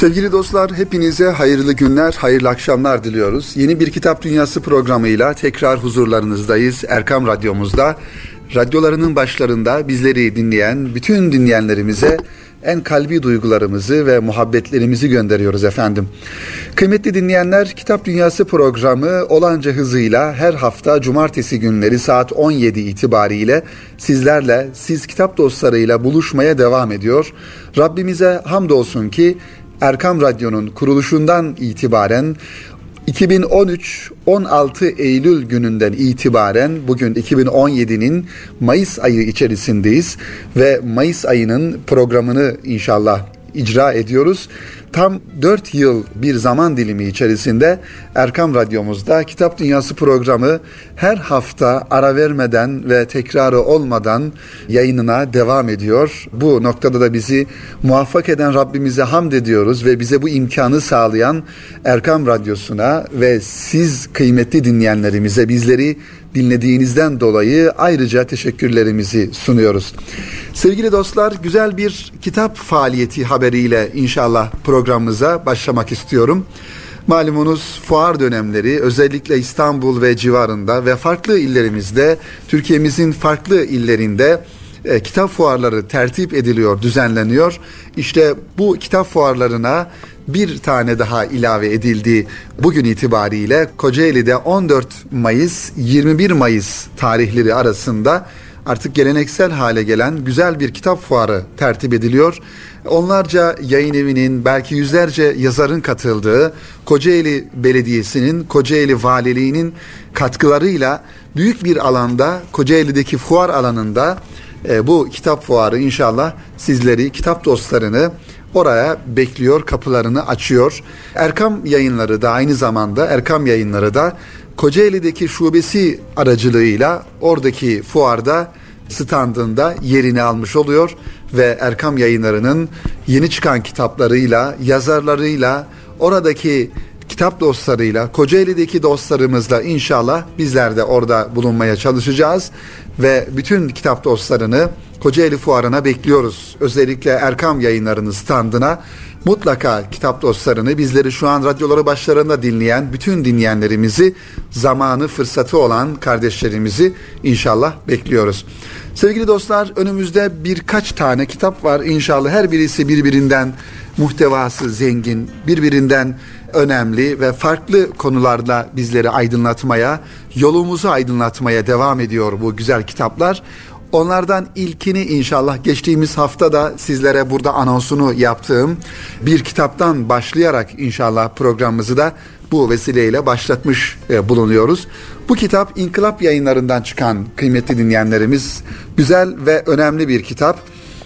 Sevgili dostlar hepinize hayırlı günler, hayırlı akşamlar diliyoruz. Yeni bir Kitap Dünyası programıyla tekrar huzurlarınızdayız Erkam Radyomuzda. Radyolarının başlarında bizleri dinleyen bütün dinleyenlerimize en kalbi duygularımızı ve muhabbetlerimizi gönderiyoruz efendim. Kıymetli dinleyenler, Kitap Dünyası programı olanca hızıyla her hafta cumartesi günleri saat 17 itibariyle sizlerle, siz kitap dostlarıyla buluşmaya devam ediyor. Rabbimize hamdolsun ki Erkam Radyo'nun kuruluşundan itibaren 2013 16 Eylül gününden itibaren bugün 2017'nin Mayıs ayı içerisindeyiz ve Mayıs ayının programını inşallah icra ediyoruz tam 4 yıl bir zaman dilimi içerisinde Erkam Radyomuzda Kitap Dünyası programı her hafta ara vermeden ve tekrarı olmadan yayınına devam ediyor. Bu noktada da bizi muvaffak eden Rabbimize hamd ediyoruz ve bize bu imkanı sağlayan Erkam Radyosu'na ve siz kıymetli dinleyenlerimize bizleri dinlediğinizden dolayı ayrıca teşekkürlerimizi sunuyoruz. Sevgili dostlar güzel bir kitap faaliyeti haberiyle inşallah programımıza başlamak istiyorum. Malumunuz fuar dönemleri özellikle İstanbul ve civarında ve farklı illerimizde Türkiye'mizin farklı illerinde e, kitap fuarları tertip ediliyor, düzenleniyor. İşte bu kitap fuarlarına bir tane daha ilave edildi bugün itibariyle Kocaeli'de 14 Mayıs 21 Mayıs tarihleri arasında artık geleneksel hale gelen güzel bir kitap fuarı tertip ediliyor. Onlarca yayın evinin belki yüzlerce yazarın katıldığı Kocaeli Belediyesi'nin, Kocaeli Valiliği'nin katkılarıyla büyük bir alanda Kocaeli'deki fuar alanında e, bu kitap fuarı inşallah sizleri, kitap dostlarını oraya bekliyor, kapılarını açıyor. Erkam yayınları da aynı zamanda Erkam yayınları da Kocaeli'deki şubesi aracılığıyla oradaki fuarda standında yerini almış oluyor ve Erkam yayınlarının yeni çıkan kitaplarıyla, yazarlarıyla, oradaki kitap dostlarıyla, Kocaeli'deki dostlarımızla inşallah bizler de orada bulunmaya çalışacağız ve bütün kitap dostlarını Kocaeli Fuarı'na bekliyoruz. Özellikle Erkam yayınlarının standına mutlaka kitap dostlarını bizleri şu an radyoları başlarında dinleyen bütün dinleyenlerimizi zamanı fırsatı olan kardeşlerimizi inşallah bekliyoruz. Sevgili dostlar önümüzde birkaç tane kitap var inşallah her birisi birbirinden muhtevası zengin birbirinden önemli ve farklı konularla bizleri aydınlatmaya yolumuzu aydınlatmaya devam ediyor bu güzel kitaplar. Onlardan ilkini inşallah geçtiğimiz hafta da sizlere burada anonsunu yaptığım bir kitaptan başlayarak inşallah programımızı da bu vesileyle başlatmış e, bulunuyoruz. Bu kitap İnkılap yayınlarından çıkan kıymetli dinleyenlerimiz güzel ve önemli bir kitap.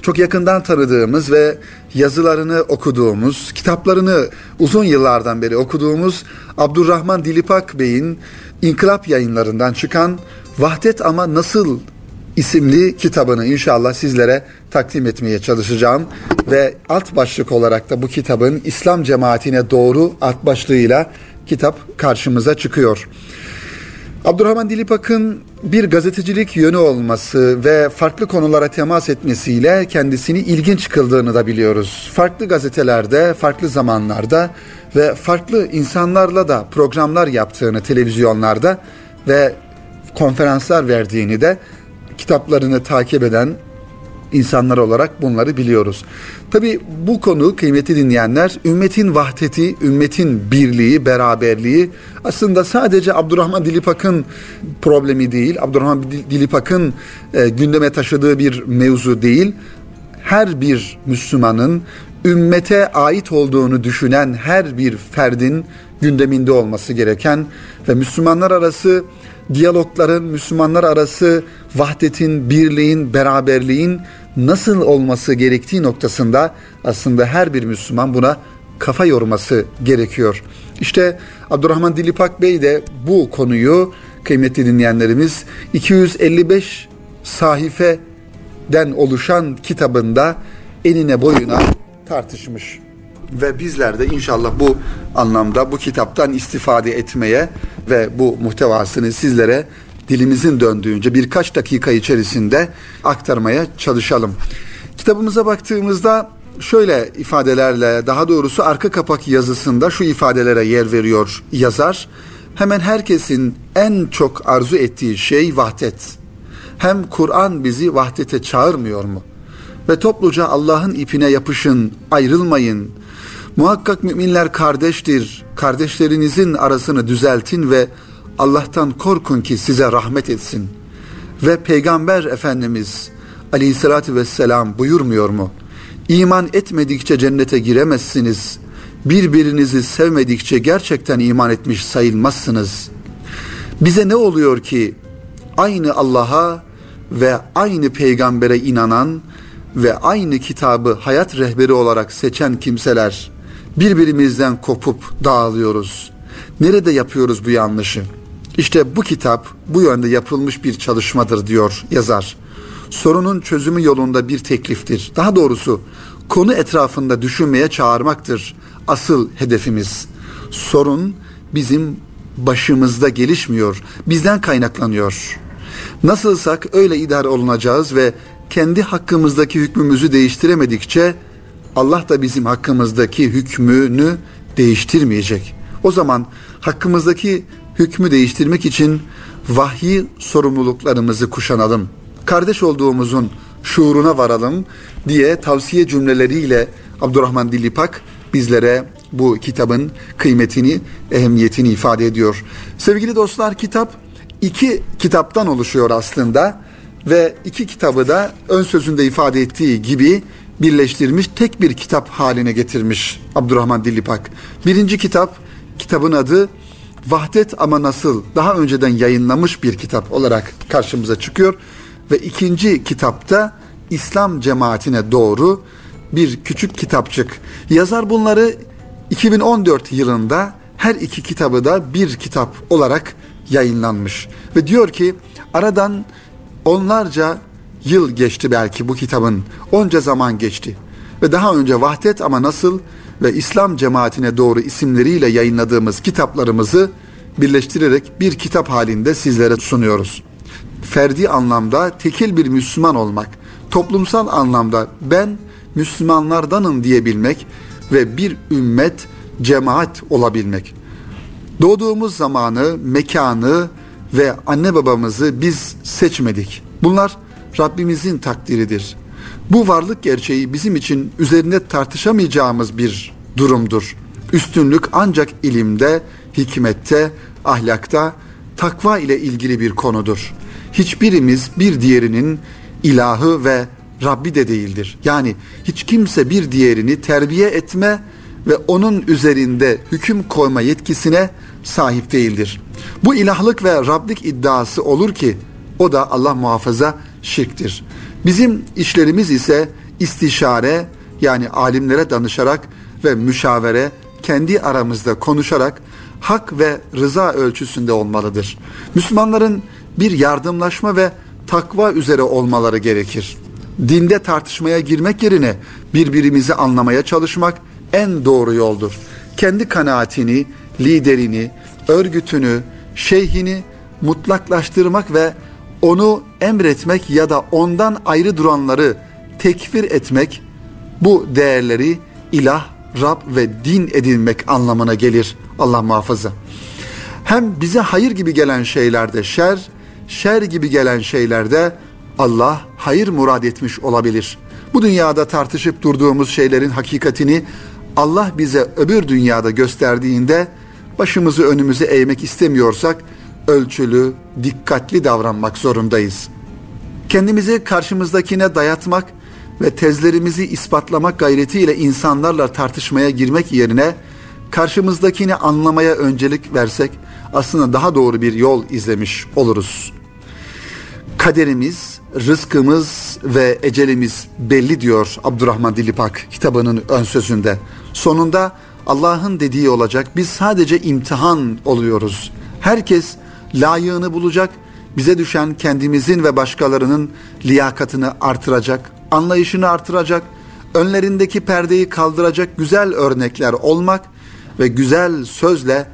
Çok yakından tanıdığımız ve yazılarını okuduğumuz, kitaplarını uzun yıllardan beri okuduğumuz Abdurrahman Dilipak Bey'in İnkılap yayınlarından çıkan Vahdet ama Nasıl isimli kitabını inşallah sizlere takdim etmeye çalışacağım ve alt başlık olarak da bu kitabın İslam cemaatine doğru alt başlığıyla kitap karşımıza çıkıyor. Abdurrahman Dilipak'ın bir gazetecilik yönü olması ve farklı konulara temas etmesiyle kendisini ilginç kıldığını da biliyoruz. Farklı gazetelerde, farklı zamanlarda ve farklı insanlarla da programlar yaptığını televizyonlarda ve konferanslar verdiğini de kitaplarını takip eden insanlar olarak bunları biliyoruz. Tabi bu konu kıymeti dinleyenler ümmetin vahdeti, ümmetin birliği, beraberliği aslında sadece Abdurrahman Dilipak'ın problemi değil, Abdurrahman Dilipak'ın e, gündeme taşıdığı bir mevzu değil. Her bir Müslümanın ümmete ait olduğunu düşünen her bir ferdin gündeminde olması gereken ve Müslümanlar arası diyalogların, Müslümanlar arası vahdetin, birliğin, beraberliğin nasıl olması gerektiği noktasında aslında her bir Müslüman buna kafa yorması gerekiyor. İşte Abdurrahman Dilipak Bey de bu konuyu kıymetli dinleyenlerimiz 255 sahifeden oluşan kitabında enine boyuna tartışmış. Ve bizler de inşallah bu anlamda bu kitaptan istifade etmeye ve bu muhtevasını sizlere dilimizin döndüğünce birkaç dakika içerisinde aktarmaya çalışalım. Kitabımıza baktığımızda şöyle ifadelerle daha doğrusu arka kapak yazısında şu ifadelere yer veriyor yazar. Hemen herkesin en çok arzu ettiği şey vahdet. Hem Kur'an bizi vahdete çağırmıyor mu? Ve topluca Allah'ın ipine yapışın, ayrılmayın. Muhakkak müminler kardeştir. Kardeşlerinizin arasını düzeltin ve Allah'tan korkun ki size rahmet etsin. Ve Peygamber Efendimiz Aleyhisselatü Vesselam buyurmuyor mu? İman etmedikçe cennete giremezsiniz. Birbirinizi sevmedikçe gerçekten iman etmiş sayılmazsınız. Bize ne oluyor ki aynı Allah'a ve aynı peygambere inanan ve aynı kitabı hayat rehberi olarak seçen kimseler birbirimizden kopup dağılıyoruz. Nerede yapıyoruz bu yanlışı? İşte bu kitap bu yönde yapılmış bir çalışmadır diyor yazar. Sorunun çözümü yolunda bir tekliftir. Daha doğrusu konu etrafında düşünmeye çağırmaktır asıl hedefimiz. Sorun bizim başımızda gelişmiyor, bizden kaynaklanıyor. Nasılsak öyle idare olunacağız ve kendi hakkımızdaki hükmümüzü değiştiremedikçe Allah da bizim hakkımızdaki hükmünü değiştirmeyecek. O zaman hakkımızdaki hükmü değiştirmek için vahyi sorumluluklarımızı kuşanalım. Kardeş olduğumuzun şuuruna varalım diye tavsiye cümleleriyle Abdurrahman Dilipak bizlere bu kitabın kıymetini, ehemmiyetini ifade ediyor. Sevgili dostlar kitap iki kitaptan oluşuyor aslında ve iki kitabı da ön sözünde ifade ettiği gibi birleştirmiş tek bir kitap haline getirmiş Abdurrahman Dilipak. Birinci kitap kitabın adı Vahdet ama nasıl daha önceden yayınlamış bir kitap olarak karşımıza çıkıyor ve ikinci kitapta İslam cemaatine doğru bir küçük kitapçık. Yazar bunları 2014 yılında her iki kitabı da bir kitap olarak yayınlanmış. Ve diyor ki aradan onlarca yıl geçti belki bu kitabın. Onca zaman geçti. Ve daha önce Vahdet ama nasıl ve İslam cemaatine doğru isimleriyle yayınladığımız kitaplarımızı birleştirerek bir kitap halinde sizlere sunuyoruz. Ferdi anlamda tekil bir Müslüman olmak, toplumsal anlamda ben Müslümanlardanım diyebilmek ve bir ümmet, cemaat olabilmek. Doğduğumuz zamanı, mekanı ve anne babamızı biz seçmedik. Bunlar Rabbimizin takdiridir. Bu varlık gerçeği bizim için üzerinde tartışamayacağımız bir durumdur. Üstünlük ancak ilimde, hikmette, ahlakta, takva ile ilgili bir konudur. Hiçbirimiz bir diğerinin ilahı ve Rabbi de değildir. Yani hiç kimse bir diğerini terbiye etme ve onun üzerinde hüküm koyma yetkisine sahip değildir. Bu ilahlık ve Rablik iddiası olur ki o da Allah muhafaza şirktir. Bizim işlerimiz ise istişare yani alimlere danışarak ve müşavere kendi aramızda konuşarak hak ve rıza ölçüsünde olmalıdır. Müslümanların bir yardımlaşma ve takva üzere olmaları gerekir. Dinde tartışmaya girmek yerine birbirimizi anlamaya çalışmak en doğru yoldur. Kendi kanaatini, liderini, örgütünü, şeyhini mutlaklaştırmak ve onu emretmek ya da ondan ayrı duranları tekfir etmek bu değerleri ilah, Rab ve din edinmek anlamına gelir Allah muhafaza. Hem bize hayır gibi gelen şeylerde şer, şer gibi gelen şeylerde Allah hayır murad etmiş olabilir. Bu dünyada tartışıp durduğumuz şeylerin hakikatini Allah bize öbür dünyada gösterdiğinde başımızı önümüze eğmek istemiyorsak ölçülü, dikkatli davranmak zorundayız. Kendimizi karşımızdakine dayatmak ve tezlerimizi ispatlamak gayretiyle insanlarla tartışmaya girmek yerine karşımızdakini anlamaya öncelik versek aslında daha doğru bir yol izlemiş oluruz. Kaderimiz, rızkımız ve ecelimiz belli diyor Abdurrahman Dilipak kitabının ön sözünde. Sonunda Allah'ın dediği olacak. Biz sadece imtihan oluyoruz. Herkes layığını bulacak. Bize düşen kendimizin ve başkalarının liyakatını artıracak, anlayışını artıracak, önlerindeki perdeyi kaldıracak güzel örnekler olmak ve güzel sözle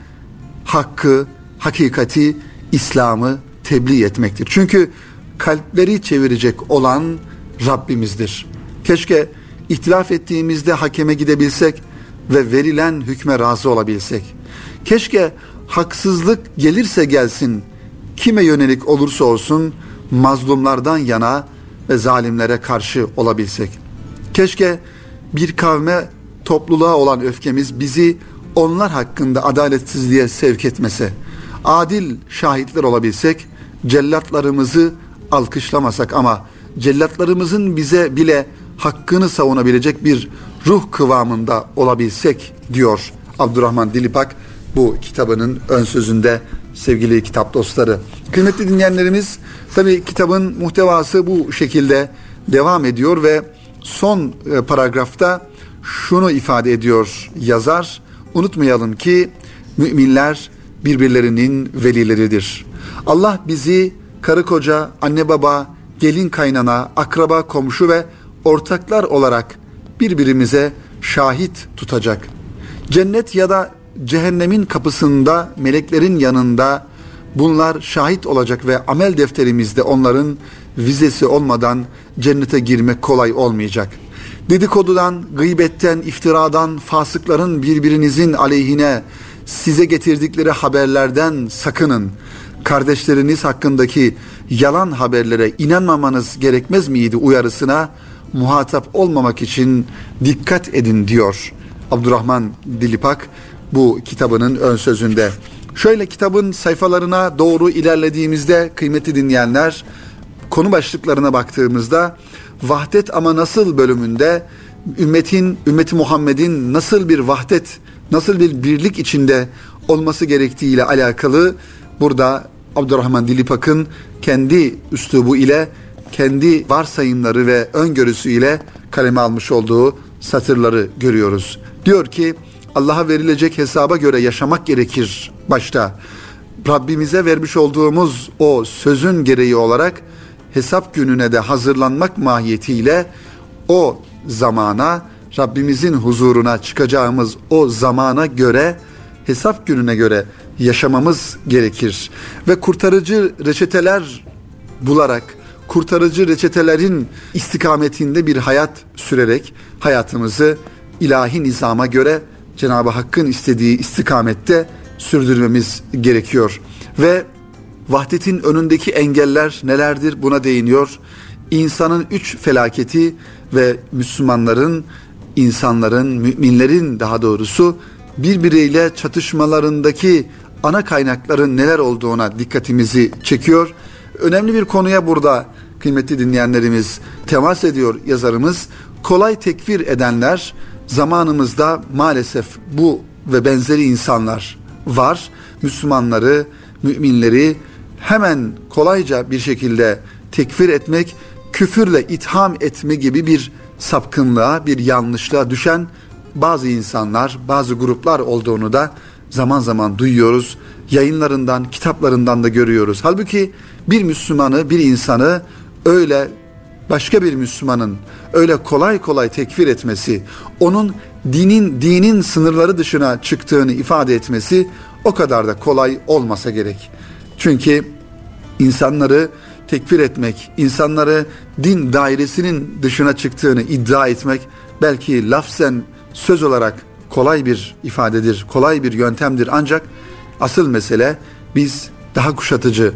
hakkı, hakikati, İslam'ı tebliğ etmektir. Çünkü kalpleri çevirecek olan Rabbimizdir. Keşke ihtilaf ettiğimizde hakeme gidebilsek ve verilen hükme razı olabilsek. Keşke haksızlık gelirse gelsin, kime yönelik olursa olsun mazlumlardan yana ve zalimlere karşı olabilsek. Keşke bir kavme topluluğa olan öfkemiz bizi onlar hakkında adaletsizliğe sevk etmese. Adil şahitler olabilsek, cellatlarımızı alkışlamasak ama cellatlarımızın bize bile hakkını savunabilecek bir ruh kıvamında olabilsek diyor Abdurrahman Dilipak bu kitabının ön sözünde sevgili kitap dostları. Kıymetli dinleyenlerimiz tabi kitabın muhtevası bu şekilde devam ediyor ve son e, paragrafta şunu ifade ediyor yazar. Unutmayalım ki müminler birbirlerinin velileridir. Allah bizi karı koca, anne baba, gelin kaynana, akraba, komşu ve ortaklar olarak birbirimize şahit tutacak. Cennet ya da cehennemin kapısında meleklerin yanında bunlar şahit olacak ve amel defterimizde onların vizesi olmadan cennete girmek kolay olmayacak. Dedikodudan, gıybetten, iftiradan, fasıkların birbirinizin aleyhine size getirdikleri haberlerden sakının. Kardeşleriniz hakkındaki yalan haberlere inanmamanız gerekmez miydi uyarısına muhatap olmamak için dikkat edin diyor Abdurrahman Dilipak bu kitabının ön sözünde. Şöyle kitabın sayfalarına doğru ilerlediğimizde kıymetli dinleyenler konu başlıklarına baktığımızda vahdet ama nasıl bölümünde ümmetin ümmeti Muhammed'in nasıl bir vahdet nasıl bir birlik içinde olması gerektiği ile alakalı burada Abdurrahman Dilipak'ın kendi üslubu ile kendi varsayımları ve öngörüsü ile kaleme almış olduğu satırları görüyoruz. Diyor ki Allah'a verilecek hesaba göre yaşamak gerekir başta. Rabbimize vermiş olduğumuz o sözün gereği olarak hesap gününe de hazırlanmak mahiyetiyle o zamana Rabbimizin huzuruna çıkacağımız o zamana göre hesap gününe göre yaşamamız gerekir ve kurtarıcı reçeteler bularak kurtarıcı reçetelerin istikametinde bir hayat sürerek hayatımızı ilahi nizama göre Cenab-ı Hakk'ın istediği istikamette sürdürmemiz gerekiyor. Ve vahdetin önündeki engeller nelerdir buna değiniyor. İnsanın üç felaketi ve Müslümanların, insanların, müminlerin daha doğrusu birbiriyle çatışmalarındaki ana kaynakların neler olduğuna dikkatimizi çekiyor. Önemli bir konuya burada kıymetli dinleyenlerimiz temas ediyor yazarımız. Kolay tekfir edenler zamanımızda maalesef bu ve benzeri insanlar var. Müslümanları, müminleri hemen kolayca bir şekilde tekfir etmek, küfürle itham etme gibi bir sapkınlığa, bir yanlışlığa düşen bazı insanlar, bazı gruplar olduğunu da zaman zaman duyuyoruz. Yayınlarından, kitaplarından da görüyoruz. Halbuki bir Müslümanı, bir insanı öyle başka bir Müslümanın öyle kolay kolay tekfir etmesi, onun dinin dinin sınırları dışına çıktığını ifade etmesi o kadar da kolay olmasa gerek. Çünkü insanları tekfir etmek, insanları din dairesinin dışına çıktığını iddia etmek belki lafzen söz olarak kolay bir ifadedir, kolay bir yöntemdir ancak asıl mesele biz daha kuşatıcı,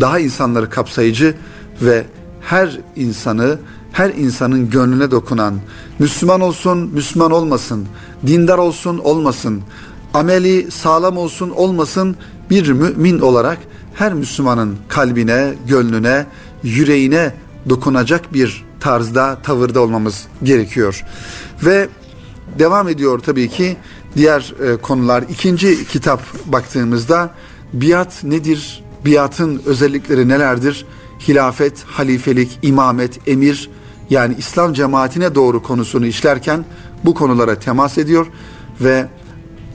daha insanları kapsayıcı ve her insanı, her insanın gönlüne dokunan, Müslüman olsun, Müslüman olmasın, dindar olsun, olmasın, ameli sağlam olsun, olmasın bir mümin olarak her Müslümanın kalbine, gönlüne, yüreğine dokunacak bir tarzda, tavırda olmamız gerekiyor. Ve devam ediyor tabii ki diğer e, konular. İkinci kitap baktığımızda biat nedir? Biatın özellikleri nelerdir? Hilafet, halifelik, imamet, emir yani İslam cemaatine doğru konusunu işlerken bu konulara temas ediyor ve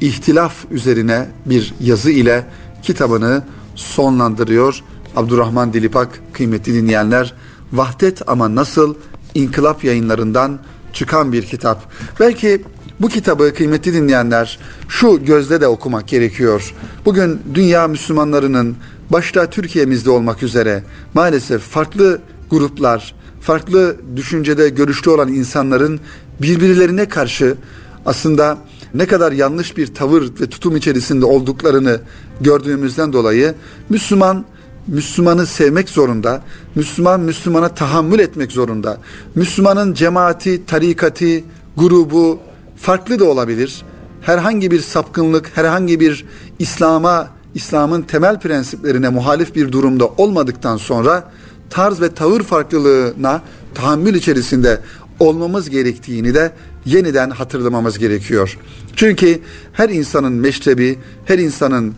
ihtilaf üzerine bir yazı ile kitabını sonlandırıyor. Abdurrahman Dilipak kıymetli dinleyenler Vahdet ama nasıl İnkılap yayınlarından çıkan bir kitap. Belki bu kitabı kıymetli dinleyenler şu gözle de okumak gerekiyor. Bugün dünya Müslümanlarının başta Türkiye'mizde olmak üzere maalesef farklı gruplar, farklı düşüncede, görüşte olan insanların birbirlerine karşı aslında ne kadar yanlış bir tavır ve tutum içerisinde olduklarını gördüğümüzden dolayı Müslüman Müslümanı sevmek zorunda. Müslüman Müslümana tahammül etmek zorunda. Müslümanın cemaati, tarikati, grubu farklı da olabilir. Herhangi bir sapkınlık, herhangi bir İslam'a, İslam'ın temel prensiplerine muhalif bir durumda olmadıktan sonra tarz ve tavır farklılığına tahammül içerisinde olmamız gerektiğini de yeniden hatırlamamız gerekiyor. Çünkü her insanın meşrebi, her insanın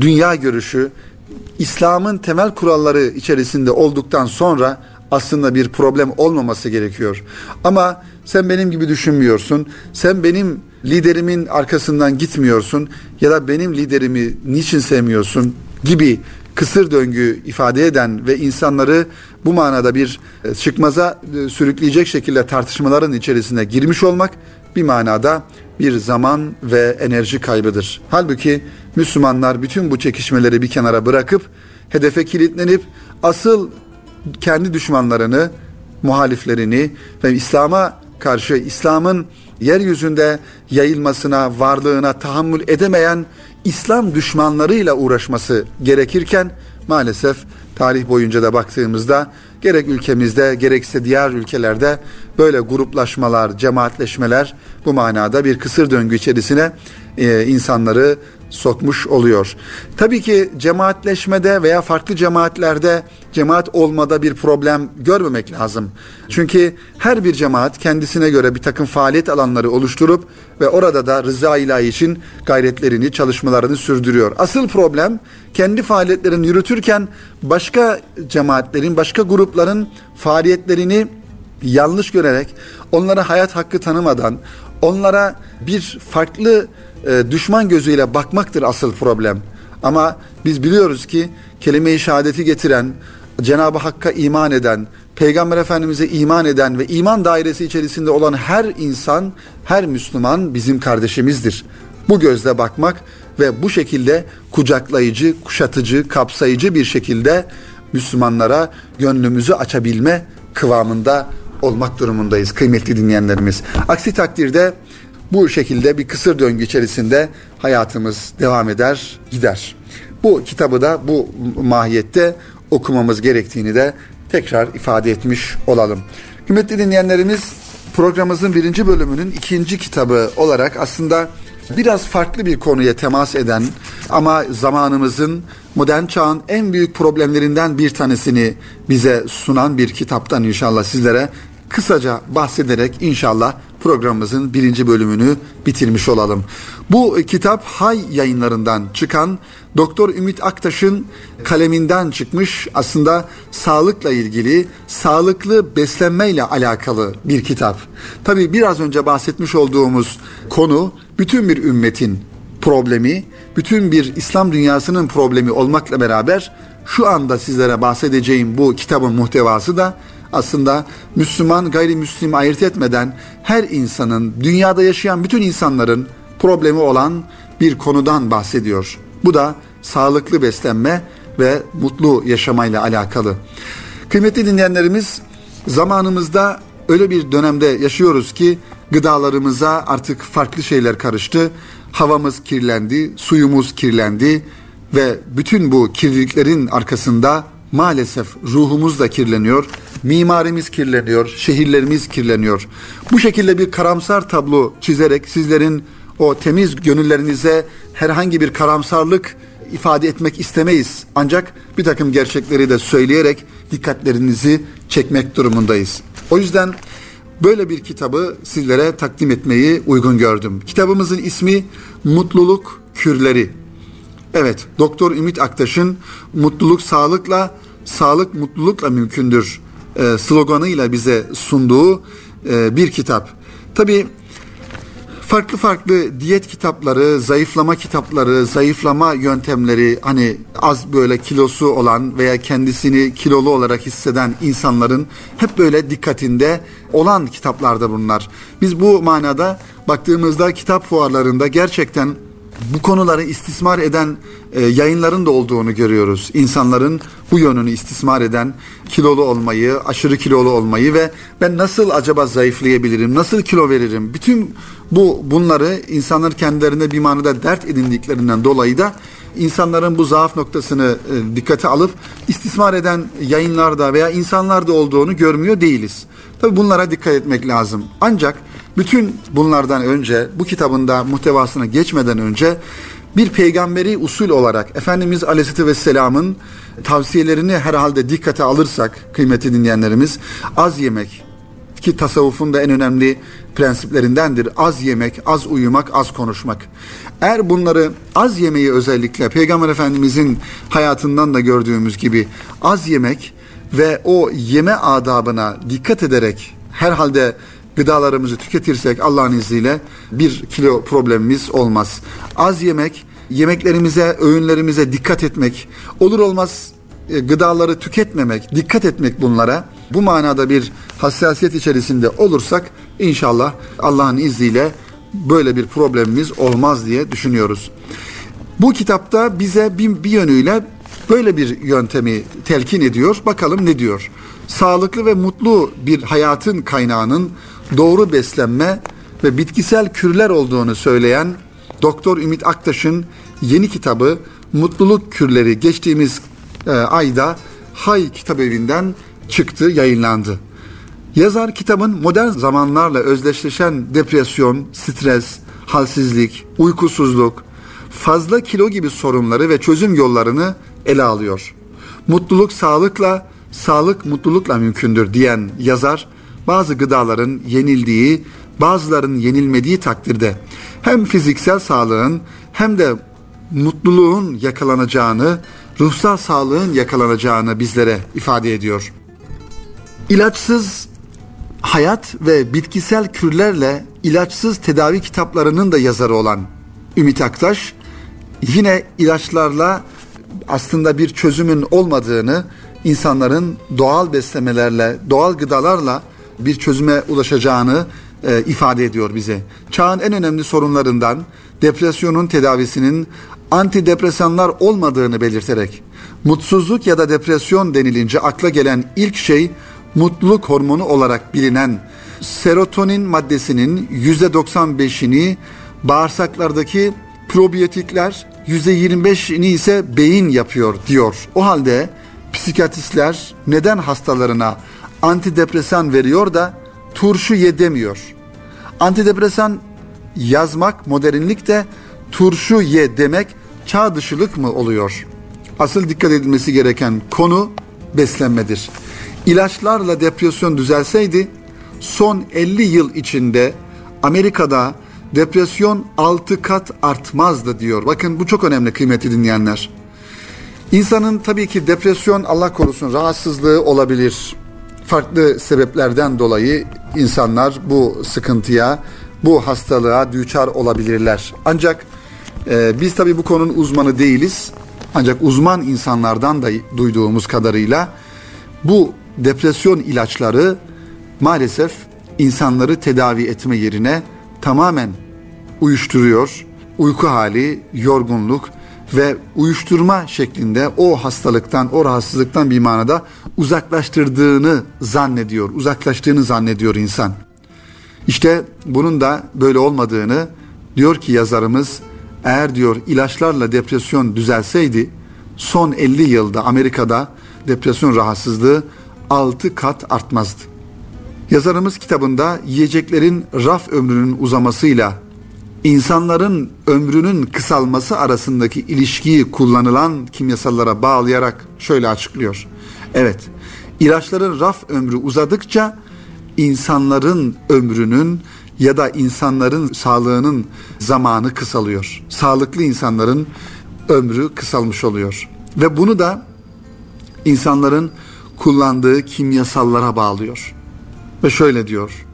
dünya görüşü İslam'ın temel kuralları içerisinde olduktan sonra aslında bir problem olmaması gerekiyor. Ama sen benim gibi düşünmüyorsun. Sen benim liderimin arkasından gitmiyorsun ya da benim liderimi niçin sevmiyorsun gibi kısır döngü ifade eden ve insanları bu manada bir e, çıkmaza e, sürükleyecek şekilde tartışmaların içerisine girmiş olmak bir manada bir zaman ve enerji kaybıdır. Halbuki Müslümanlar bütün bu çekişmeleri bir kenara bırakıp hedefe kilitlenip asıl kendi düşmanlarını, muhaliflerini ve İslam'a karşı İslam'ın yeryüzünde yayılmasına, varlığına tahammül edemeyen İslam düşmanlarıyla uğraşması gerekirken maalesef tarih boyunca da baktığımızda gerek ülkemizde gerekse diğer ülkelerde böyle gruplaşmalar, cemaatleşmeler bu manada bir kısır döngü içerisine e, insanları sokmuş oluyor. Tabii ki cemaatleşmede veya farklı cemaatlerde cemaat olmada bir problem görmemek lazım. Çünkü her bir cemaat kendisine göre bir takım faaliyet alanları oluşturup ve orada da rıza ilahi için gayretlerini, çalışmalarını sürdürüyor. Asıl problem kendi faaliyetlerini yürütürken başka cemaatlerin, başka grupların faaliyetlerini yanlış görerek, onlara hayat hakkı tanımadan, onlara bir farklı e, düşman gözüyle bakmaktır asıl problem. Ama biz biliyoruz ki kelime-i şehadeti getiren, Cenab-ı Hakk'a iman eden, Peygamber Efendimiz'e iman eden ve iman dairesi içerisinde olan her insan, her Müslüman bizim kardeşimizdir. Bu gözle bakmak ve bu şekilde kucaklayıcı, kuşatıcı, kapsayıcı bir şekilde Müslümanlara gönlümüzü açabilme kıvamında olmak durumundayız kıymetli dinleyenlerimiz. Aksi takdirde bu şekilde bir kısır döngü içerisinde hayatımız devam eder, gider. Bu kitabı da bu mahiyette okumamız gerektiğini de tekrar ifade etmiş olalım. Kıymetli dinleyenlerimiz programımızın birinci bölümünün ikinci kitabı olarak aslında biraz farklı bir konuya temas eden ama zamanımızın modern çağın en büyük problemlerinden bir tanesini bize sunan bir kitaptan inşallah sizlere kısaca bahsederek inşallah programımızın birinci bölümünü bitirmiş olalım. Bu kitap Hay yayınlarından çıkan Doktor Ümit Aktaş'ın kaleminden çıkmış aslında sağlıkla ilgili, sağlıklı beslenmeyle alakalı bir kitap. Tabi biraz önce bahsetmiş olduğumuz konu bütün bir ümmetin problemi, bütün bir İslam dünyasının problemi olmakla beraber şu anda sizlere bahsedeceğim bu kitabın muhtevası da aslında Müslüman gayrimüslim ayırt etmeden her insanın, dünyada yaşayan bütün insanların problemi olan bir konudan bahsediyor. Bu da sağlıklı beslenme ve mutlu yaşamayla alakalı. Kıymetli dinleyenlerimiz zamanımızda öyle bir dönemde yaşıyoruz ki gıdalarımıza artık farklı şeyler karıştı. Havamız kirlendi, suyumuz kirlendi ve bütün bu kirliliklerin arkasında maalesef ruhumuz da kirleniyor, mimarimiz kirleniyor, şehirlerimiz kirleniyor. Bu şekilde bir karamsar tablo çizerek sizlerin o temiz gönüllerinize herhangi bir karamsarlık ifade etmek istemeyiz. Ancak bir takım gerçekleri de söyleyerek dikkatlerinizi çekmek durumundayız. O yüzden böyle bir kitabı sizlere takdim etmeyi uygun gördüm. Kitabımızın ismi Mutluluk Kürleri. Evet, Doktor Ümit Aktaş'ın mutluluk sağlıkla, sağlık mutlulukla mümkündür e, sloganıyla bize sunduğu e, bir kitap. Tabii farklı farklı diyet kitapları, zayıflama kitapları, zayıflama yöntemleri hani az böyle kilosu olan veya kendisini kilolu olarak hisseden insanların hep böyle dikkatinde olan kitaplarda bunlar. Biz bu manada baktığımızda kitap fuarlarında gerçekten bu konuları istismar eden e, yayınların da olduğunu görüyoruz. İnsanların bu yönünü istismar eden kilolu olmayı, aşırı kilolu olmayı ve ben nasıl acaba zayıflayabilirim, nasıl kilo veririm? Bütün bu bunları insanlar kendilerine bir manada dert edindiklerinden dolayı da insanların bu zaaf noktasını e, dikkate alıp istismar eden yayınlarda veya insanlarda olduğunu görmüyor değiliz. Tabi bunlara dikkat etmek lazım. Ancak bütün bunlardan önce bu kitabında muhtevasına geçmeden önce bir peygamberi usul olarak Efendimiz Aleyhisselatü Vesselam'ın tavsiyelerini herhalde dikkate alırsak kıymeti dinleyenlerimiz az yemek ki tasavvufun da en önemli prensiplerindendir. Az yemek, az uyumak, az konuşmak. Eğer bunları az yemeyi özellikle Peygamber Efendimizin hayatından da gördüğümüz gibi az yemek ve o yeme adabına dikkat ederek herhalde gıdalarımızı tüketirsek Allah'ın izniyle bir kilo problemimiz olmaz. Az yemek, yemeklerimize, öğünlerimize dikkat etmek, olur olmaz e, gıdaları tüketmemek, dikkat etmek bunlara. Bu manada bir hassasiyet içerisinde olursak inşallah Allah'ın izniyle böyle bir problemimiz olmaz diye düşünüyoruz. Bu kitapta bize bir, bir yönüyle böyle bir yöntemi telkin ediyor. Bakalım ne diyor? Sağlıklı ve mutlu bir hayatın kaynağının doğru beslenme ve bitkisel kürler olduğunu söyleyen Doktor Ümit Aktaş'ın yeni kitabı Mutluluk Kürleri geçtiğimiz e, ayda Hay Kitap Evi'nden çıktı, yayınlandı. Yazar kitabın modern zamanlarla özdeşleşen depresyon, stres, halsizlik, uykusuzluk, fazla kilo gibi sorunları ve çözüm yollarını ele alıyor. Mutluluk sağlıkla, sağlık mutlulukla mümkündür diyen yazar, bazı gıdaların yenildiği, bazıların yenilmediği takdirde hem fiziksel sağlığın hem de mutluluğun yakalanacağını, ruhsal sağlığın yakalanacağını bizlere ifade ediyor. İlaçsız hayat ve bitkisel kürlerle ilaçsız tedavi kitaplarının da yazarı olan Ümit Aktaş yine ilaçlarla aslında bir çözümün olmadığını, insanların doğal beslemelerle, doğal gıdalarla bir çözüme ulaşacağını e, ifade ediyor bize. Çağın en önemli sorunlarından depresyonun tedavisinin antidepresanlar olmadığını belirterek mutsuzluk ya da depresyon denilince akla gelen ilk şey mutluluk hormonu olarak bilinen serotonin maddesinin %95'ini bağırsaklardaki probiyotikler %25'ini ise beyin yapıyor diyor. O halde psikiyatristler neden hastalarına antidepresan veriyor da turşu ye demiyor. Antidepresan yazmak modernlik de turşu ye demek çağ dışılık mı oluyor? Asıl dikkat edilmesi gereken konu beslenmedir. İlaçlarla depresyon düzelseydi son 50 yıl içinde Amerika'da depresyon 6 kat artmazdı diyor. Bakın bu çok önemli kıymeti dinleyenler. İnsanın tabii ki depresyon Allah korusun rahatsızlığı olabilir. Farklı sebeplerden dolayı insanlar bu sıkıntıya, bu hastalığa düçar olabilirler. Ancak e, biz tabii bu konunun uzmanı değiliz. Ancak uzman insanlardan da duyduğumuz kadarıyla bu depresyon ilaçları maalesef insanları tedavi etme yerine tamamen uyuşturuyor. Uyku hali, yorgunluk ve uyuşturma şeklinde o hastalıktan, o rahatsızlıktan bir manada uzaklaştırdığını zannediyor, uzaklaştığını zannediyor insan. İşte bunun da böyle olmadığını diyor ki yazarımız eğer diyor ilaçlarla depresyon düzelseydi son 50 yılda Amerika'da depresyon rahatsızlığı 6 kat artmazdı. Yazarımız kitabında yiyeceklerin raf ömrünün uzamasıyla insanların ömrünün kısalması arasındaki ilişkiyi kullanılan kimyasallara bağlayarak şöyle açıklıyor. Evet, ilaçların raf ömrü uzadıkça insanların ömrünün ya da insanların sağlığının zamanı kısalıyor. Sağlıklı insanların ömrü kısalmış oluyor. Ve bunu da insanların kullandığı kimyasallara bağlıyor. Ve şöyle diyor.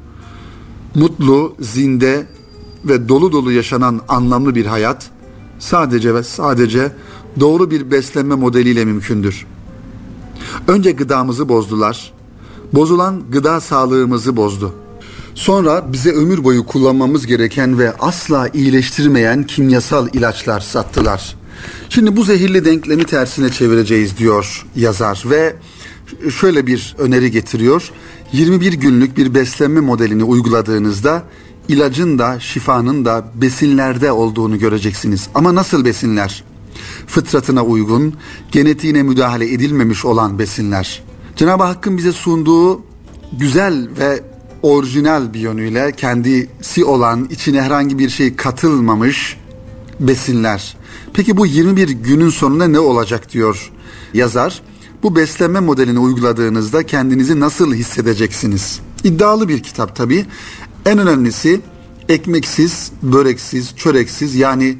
Mutlu, zinde ve dolu dolu yaşanan anlamlı bir hayat sadece ve sadece doğru bir beslenme modeliyle mümkündür. Önce gıdamızı bozdular. Bozulan gıda sağlığımızı bozdu. Sonra bize ömür boyu kullanmamız gereken ve asla iyileştirmeyen kimyasal ilaçlar sattılar. Şimdi bu zehirli denklemi tersine çevireceğiz diyor yazar ve şöyle bir öneri getiriyor. 21 günlük bir beslenme modelini uyguladığınızda ilacın da şifanın da besinlerde olduğunu göreceksiniz. Ama nasıl besinler? Fıtratına uygun, genetiğine müdahale edilmemiş olan besinler. Cenab-ı Hakk'ın bize sunduğu güzel ve orijinal bir yönüyle kendisi olan içine herhangi bir şey katılmamış besinler. Peki bu 21 günün sonunda ne olacak diyor yazar. Bu beslenme modelini uyguladığınızda kendinizi nasıl hissedeceksiniz? İddialı bir kitap tabii. En önemlisi ekmeksiz, böreksiz, çöreksiz yani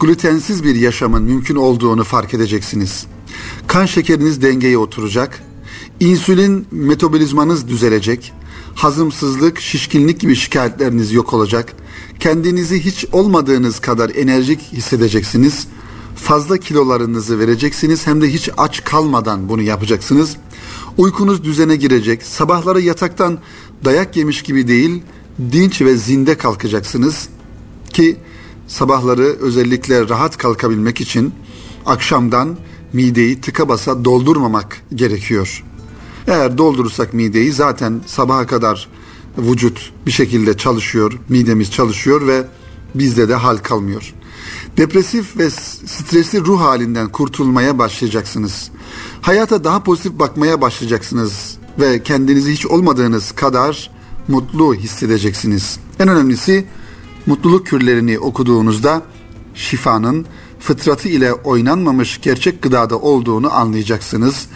glutensiz bir yaşamın mümkün olduğunu fark edeceksiniz. Kan şekeriniz dengeye oturacak. İnsülin metabolizmanız düzelecek. Hazımsızlık, şişkinlik gibi şikayetleriniz yok olacak. Kendinizi hiç olmadığınız kadar enerjik hissedeceksiniz. Fazla kilolarınızı vereceksiniz hem de hiç aç kalmadan bunu yapacaksınız. Uykunuz düzene girecek. Sabahları yataktan dayak yemiş gibi değil, dinç ve zinde kalkacaksınız ki sabahları özellikle rahat kalkabilmek için akşamdan mideyi tıka basa doldurmamak gerekiyor. Eğer doldurursak mideyi zaten sabaha kadar vücut bir şekilde çalışıyor, midemiz çalışıyor ve bizde de hal kalmıyor. Depresif ve stresli ruh halinden kurtulmaya başlayacaksınız. Hayata daha pozitif bakmaya başlayacaksınız ve kendinizi hiç olmadığınız kadar mutlu hissedeceksiniz. En önemlisi mutluluk kürlerini okuduğunuzda şifanın fıtratı ile oynanmamış gerçek gıdada olduğunu anlayacaksınız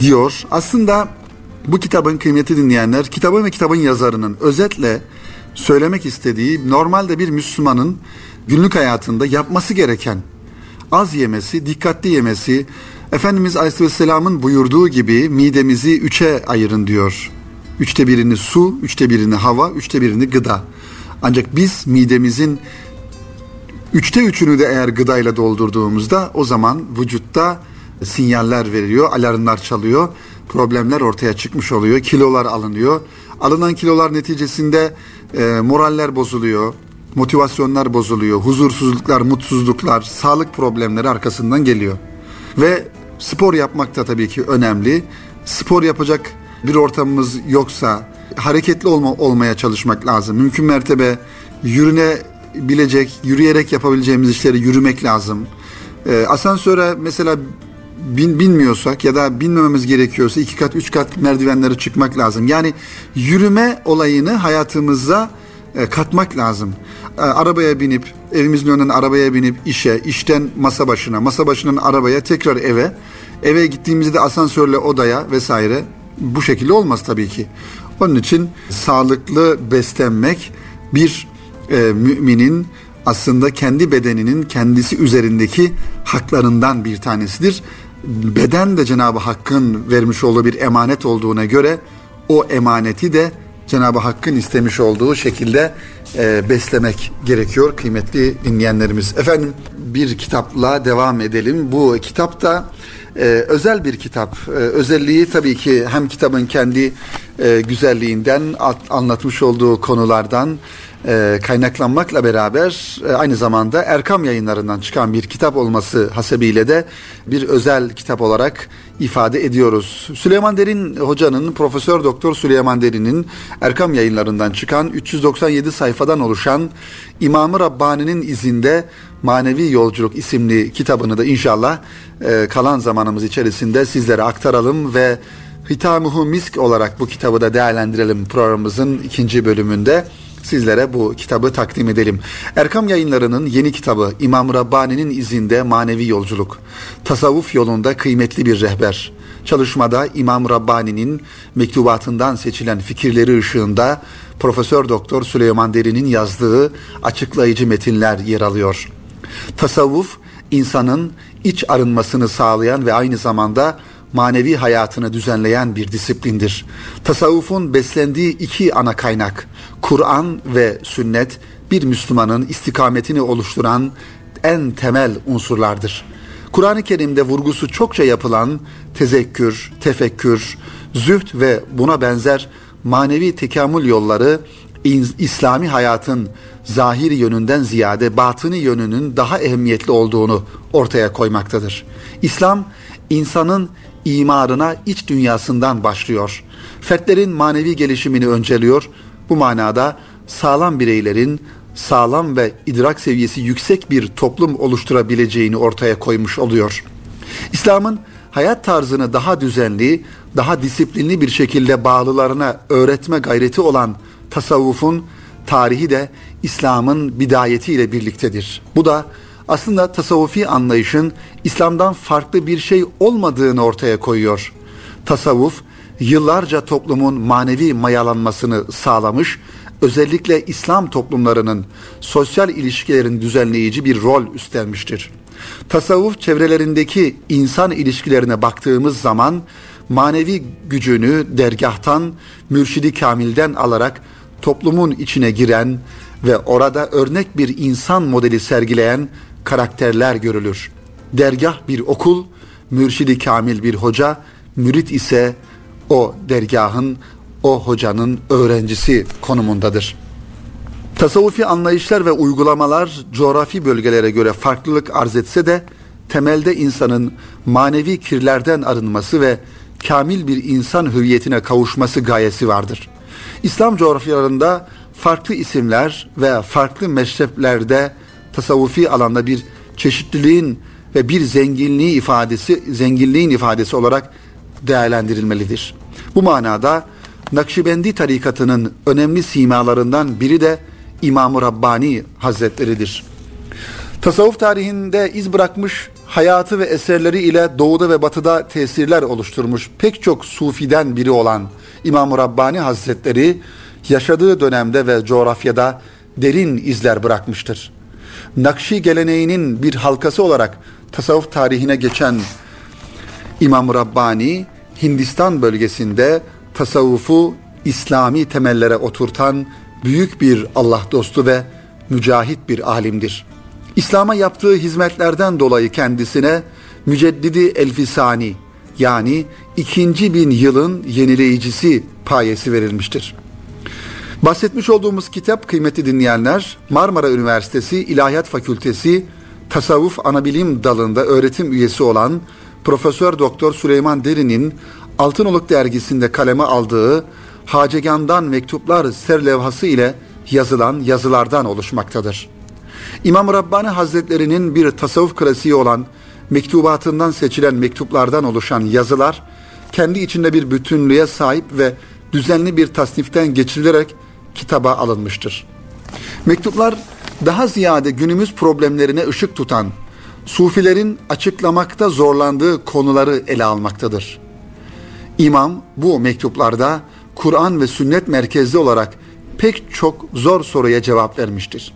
diyor. Aslında bu kitabın kıymeti dinleyenler, kitabın ve kitabın yazarının özetle söylemek istediği normalde bir Müslümanın günlük hayatında yapması gereken az yemesi, dikkatli yemesi, Efendimiz Aleyhisselam'ın buyurduğu gibi midemizi üçe ayırın diyor. Üçte birini su, üçte birini hava, üçte birini gıda. Ancak biz midemizin üçte üçünü de eğer gıdayla doldurduğumuzda o zaman vücutta sinyaller veriyor, alarmlar çalıyor, problemler ortaya çıkmış oluyor, kilolar alınıyor. Alınan kilolar neticesinde e, moraller bozuluyor, motivasyonlar bozuluyor, huzursuzluklar, mutsuzluklar, sağlık problemleri arkasından geliyor. Ve spor yapmak da tabii ki önemli. Spor yapacak bir ortamımız yoksa hareketli olma, olmaya çalışmak lazım. Mümkün mertebe yürüne bilecek, yürüyerek yapabileceğimiz işleri yürümek lazım. Ee, asansöre mesela bin, binmiyorsak ya da binmememiz gerekiyorsa iki kat, üç kat merdivenleri çıkmak lazım. Yani yürüme olayını hayatımıza e, katmak lazım. E, arabaya binip, evimizin önünden arabaya binip işe, işten masa başına, masa başından arabaya, tekrar eve, eve gittiğimizde asansörle odaya vesaire bu şekilde olmaz tabii ki. Onun için sağlıklı beslenmek bir e, müminin aslında kendi bedeninin kendisi üzerindeki haklarından bir tanesidir. Beden de Cenab-ı Hakk'ın vermiş olduğu bir emanet olduğuna göre o emaneti de Cenab-ı Hakk'ın istemiş olduğu şekilde e, beslemek gerekiyor kıymetli dinleyenlerimiz. Efendim bir kitapla devam edelim. Bu kitap da e, özel bir kitap. E, özelliği tabii ki hem kitabın kendi e, güzelliğinden, at, anlatmış olduğu konulardan e, kaynaklanmakla beraber e, aynı zamanda Erkam yayınlarından çıkan bir kitap olması hasebiyle de bir özel kitap olarak ifade ediyoruz. Süleyman Derin hocanın, Profesör Doktor Süleyman Derin'in Erkam yayınlarından çıkan 397 sayfadan oluşan İmam-ı Rabbani'nin izinde Manevi Yolculuk isimli kitabını da inşallah e, kalan zamanımız içerisinde sizlere aktaralım ve Hitamuhu Misk olarak bu kitabı da değerlendirelim programımızın ikinci bölümünde sizlere bu kitabı takdim edelim. Erkam Yayınları'nın yeni kitabı İmam Rabbani'nin izinde manevi yolculuk. Tasavvuf yolunda kıymetli bir rehber. Çalışmada İmam Rabbani'nin mektubatından seçilen fikirleri ışığında Profesör Doktor Süleyman Derin'in yazdığı açıklayıcı metinler yer alıyor. Tasavvuf insanın iç arınmasını sağlayan ve aynı zamanda manevi hayatını düzenleyen bir disiplindir. Tasavvufun beslendiği iki ana kaynak, Kur'an ve sünnet, bir Müslümanın istikametini oluşturan en temel unsurlardır. Kur'an-ı Kerim'de vurgusu çokça yapılan tezekkür, tefekkür, zühd ve buna benzer manevi tekamül yolları İslami hayatın zahiri yönünden ziyade batını yönünün daha ehemmiyetli olduğunu ortaya koymaktadır. İslam insanın imarına iç dünyasından başlıyor. Fertlerin manevi gelişimini önceliyor. Bu manada sağlam bireylerin sağlam ve idrak seviyesi yüksek bir toplum oluşturabileceğini ortaya koymuş oluyor. İslam'ın hayat tarzını daha düzenli, daha disiplinli bir şekilde bağlılarına öğretme gayreti olan tasavvufun tarihi de İslam'ın bidayetiyle birliktedir. Bu da aslında tasavvufi anlayışın İslam'dan farklı bir şey olmadığını ortaya koyuyor. Tasavvuf yıllarca toplumun manevi mayalanmasını sağlamış, özellikle İslam toplumlarının sosyal ilişkilerin düzenleyici bir rol üstlenmiştir. Tasavvuf çevrelerindeki insan ilişkilerine baktığımız zaman manevi gücünü dergahtan, mürşidi kamilden alarak toplumun içine giren ve orada örnek bir insan modeli sergileyen karakterler görülür. Dergah bir okul, mürşidi kamil bir hoca, mürit ise o dergahın, o hocanın öğrencisi konumundadır. Tasavvufi anlayışlar ve uygulamalar coğrafi bölgelere göre farklılık arz etse de temelde insanın manevi kirlerden arınması ve kamil bir insan hüviyetine kavuşması gayesi vardır. İslam coğrafyalarında farklı isimler ve farklı meşreplerde tasavvufi alanda bir çeşitliliğin ve bir zenginliği ifadesi zenginliğin ifadesi olarak değerlendirilmelidir. Bu manada Nakşibendi tarikatının önemli simalarından biri de İmam-ı Rabbani Hazretleridir. Tasavvuf tarihinde iz bırakmış hayatı ve eserleri ile doğuda ve batıda tesirler oluşturmuş pek çok sufiden biri olan İmam-ı Rabbani Hazretleri yaşadığı dönemde ve coğrafyada derin izler bırakmıştır. Nakşi geleneğinin bir halkası olarak tasavvuf tarihine geçen İmam Rabbani Hindistan bölgesinde tasavvufu İslami temellere oturtan büyük bir Allah dostu ve mücahit bir alimdir. İslam'a yaptığı hizmetlerden dolayı kendisine Müceddidi Elfisani yani ikinci bin yılın yenileyicisi payesi verilmiştir. Bahsetmiş olduğumuz kitap kıymetli dinleyenler Marmara Üniversitesi İlahiyat Fakültesi Tasavvuf Anabilim dalında öğretim üyesi olan Profesör Doktor Süleyman Derin'in Altınoluk dergisinde kaleme aldığı Hacegan'dan mektuplar serlevhası ile yazılan yazılardan oluşmaktadır. İmam Rabbani Hazretlerinin bir tasavvuf klasiği olan mektubatından seçilen mektuplardan oluşan yazılar kendi içinde bir bütünlüğe sahip ve düzenli bir tasniften geçirilerek kitaba alınmıştır. Mektuplar daha ziyade günümüz problemlerine ışık tutan, sufilerin açıklamakta zorlandığı konuları ele almaktadır. İmam bu mektuplarda Kur'an ve sünnet merkezli olarak pek çok zor soruya cevap vermiştir.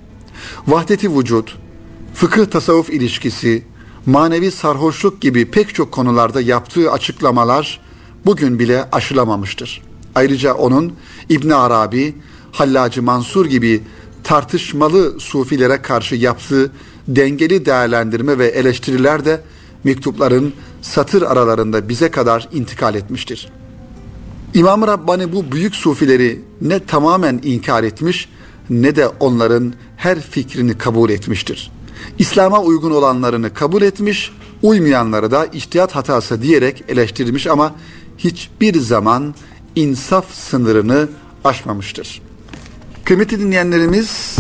Vahdeti vücut, fıkıh tasavvuf ilişkisi, manevi sarhoşluk gibi pek çok konularda yaptığı açıklamalar bugün bile aşılamamıştır. Ayrıca onun İbn Arabi, Hallacı Mansur gibi tartışmalı sufilere karşı yaptığı dengeli değerlendirme ve eleştiriler de mektupların satır aralarında bize kadar intikal etmiştir. İmam Rabbani bu büyük sufileri ne tamamen inkar etmiş ne de onların her fikrini kabul etmiştir. İslam'a uygun olanlarını kabul etmiş, uymayanları da içtihat hatası diyerek eleştirmiş ama hiçbir zaman insaf sınırını aşmamıştır. Kıymetli dinleyenlerimiz,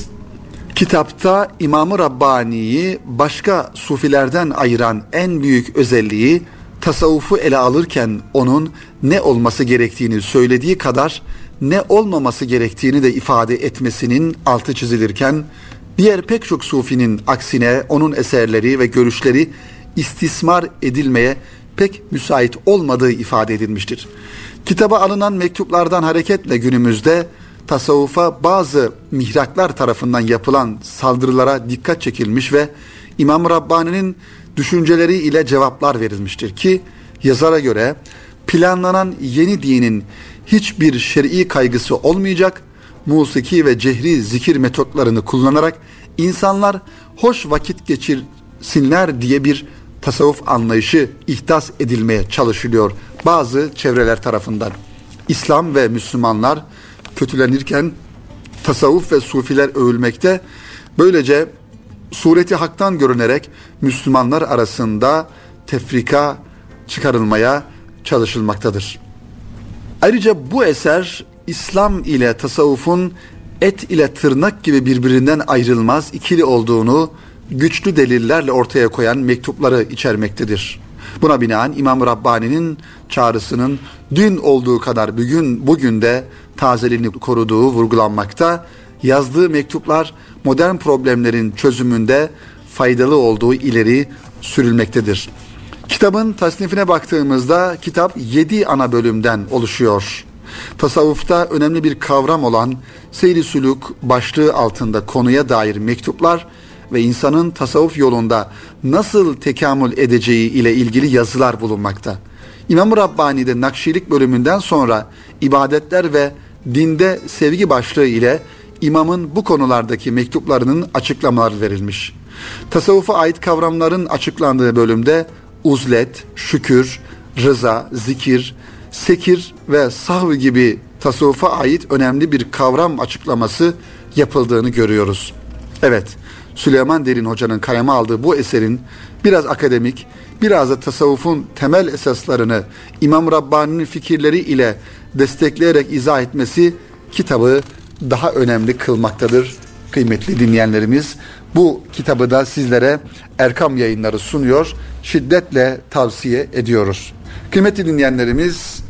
kitapta İmam-ı Rabbani'yi başka sufilerden ayıran en büyük özelliği tasavvufu ele alırken onun ne olması gerektiğini söylediği kadar ne olmaması gerektiğini de ifade etmesinin altı çizilirken diğer pek çok sufinin aksine onun eserleri ve görüşleri istismar edilmeye pek müsait olmadığı ifade edilmiştir. Kitaba alınan mektuplardan hareketle günümüzde tasavvufa bazı mihraklar tarafından yapılan saldırılara dikkat çekilmiş ve İmam Rabbani'nin düşünceleri ile cevaplar verilmiştir ki yazara göre planlanan yeni dinin hiçbir şer'i kaygısı olmayacak, musiki ve cehri zikir metotlarını kullanarak insanlar hoş vakit geçirsinler diye bir tasavvuf anlayışı ihdas edilmeye çalışılıyor bazı çevreler tarafından. İslam ve Müslümanlar kötülenirken tasavvuf ve sufiler övülmekte. Böylece sureti haktan görünerek Müslümanlar arasında tefrika çıkarılmaya çalışılmaktadır. Ayrıca bu eser İslam ile tasavvufun et ile tırnak gibi birbirinden ayrılmaz ikili olduğunu güçlü delillerle ortaya koyan mektupları içermektedir. Buna binaen İmam Rabbani'nin çağrısının dün olduğu kadar bugün bugün de tazeliğini koruduğu vurgulanmakta. Yazdığı mektuplar modern problemlerin çözümünde faydalı olduğu ileri sürülmektedir. Kitabın tasnifine baktığımızda kitap 7 ana bölümden oluşuyor. Tasavvufta önemli bir kavram olan seyri sülük başlığı altında konuya dair mektuplar ve insanın tasavvuf yolunda nasıl tekamül edeceği ile ilgili yazılar bulunmakta. İmam-ı Rabbani'de Nakşilik bölümünden sonra ibadetler ve dinde sevgi başlığı ile imamın bu konulardaki mektuplarının açıklamaları verilmiş. Tasavvufa ait kavramların açıklandığı bölümde uzlet, şükür, rıza, zikir, sekir ve sahv gibi tasavvufa ait önemli bir kavram açıklaması yapıldığını görüyoruz. Evet, Süleyman Derin Hoca'nın kaleme aldığı bu eserin biraz akademik, biraz da tasavvufun temel esaslarını İmam Rabbani'nin fikirleri ile destekleyerek izah etmesi kitabı daha önemli kılmaktadır kıymetli dinleyenlerimiz. Bu kitabı da sizlere Erkam yayınları sunuyor. Şiddetle tavsiye ediyoruz. Kıymetli dinleyenlerimiz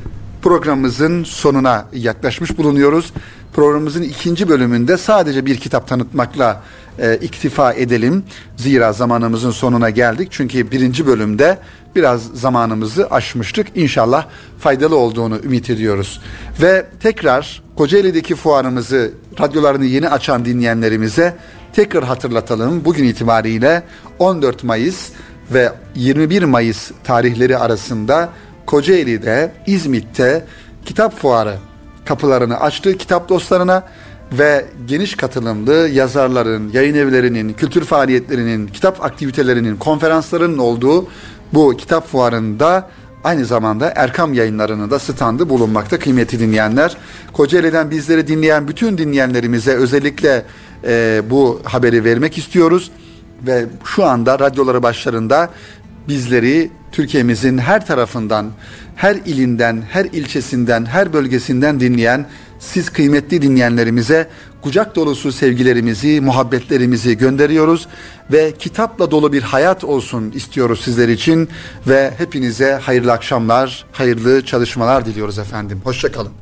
programımızın sonuna yaklaşmış bulunuyoruz. Programımızın ikinci bölümünde sadece bir kitap tanıtmakla e, iktifa edelim. Zira zamanımızın sonuna geldik. Çünkü birinci bölümde biraz zamanımızı aşmıştık. İnşallah faydalı olduğunu ümit ediyoruz. Ve tekrar Kocaeli'deki fuarımızı radyolarını yeni açan dinleyenlerimize tekrar hatırlatalım. Bugün itibariyle 14 Mayıs ve 21 Mayıs tarihleri arasında Kocaeli'de, İzmit'te kitap fuarı kapılarını açtı kitap dostlarına ve geniş katılımlı yazarların, yayın evlerinin, kültür faaliyetlerinin, kitap aktivitelerinin, konferanslarının olduğu bu kitap fuarında aynı zamanda Erkam yayınlarının da standı bulunmakta kıymetli dinleyenler. Kocaeli'den bizleri dinleyen bütün dinleyenlerimize özellikle e, bu haberi vermek istiyoruz. Ve şu anda radyoları başlarında bizleri Türkiye'mizin her tarafından, her ilinden, her ilçesinden, her bölgesinden dinleyen siz kıymetli dinleyenlerimize kucak dolusu sevgilerimizi, muhabbetlerimizi gönderiyoruz ve kitapla dolu bir hayat olsun istiyoruz sizler için ve hepinize hayırlı akşamlar, hayırlı çalışmalar diliyoruz efendim. Hoşçakalın.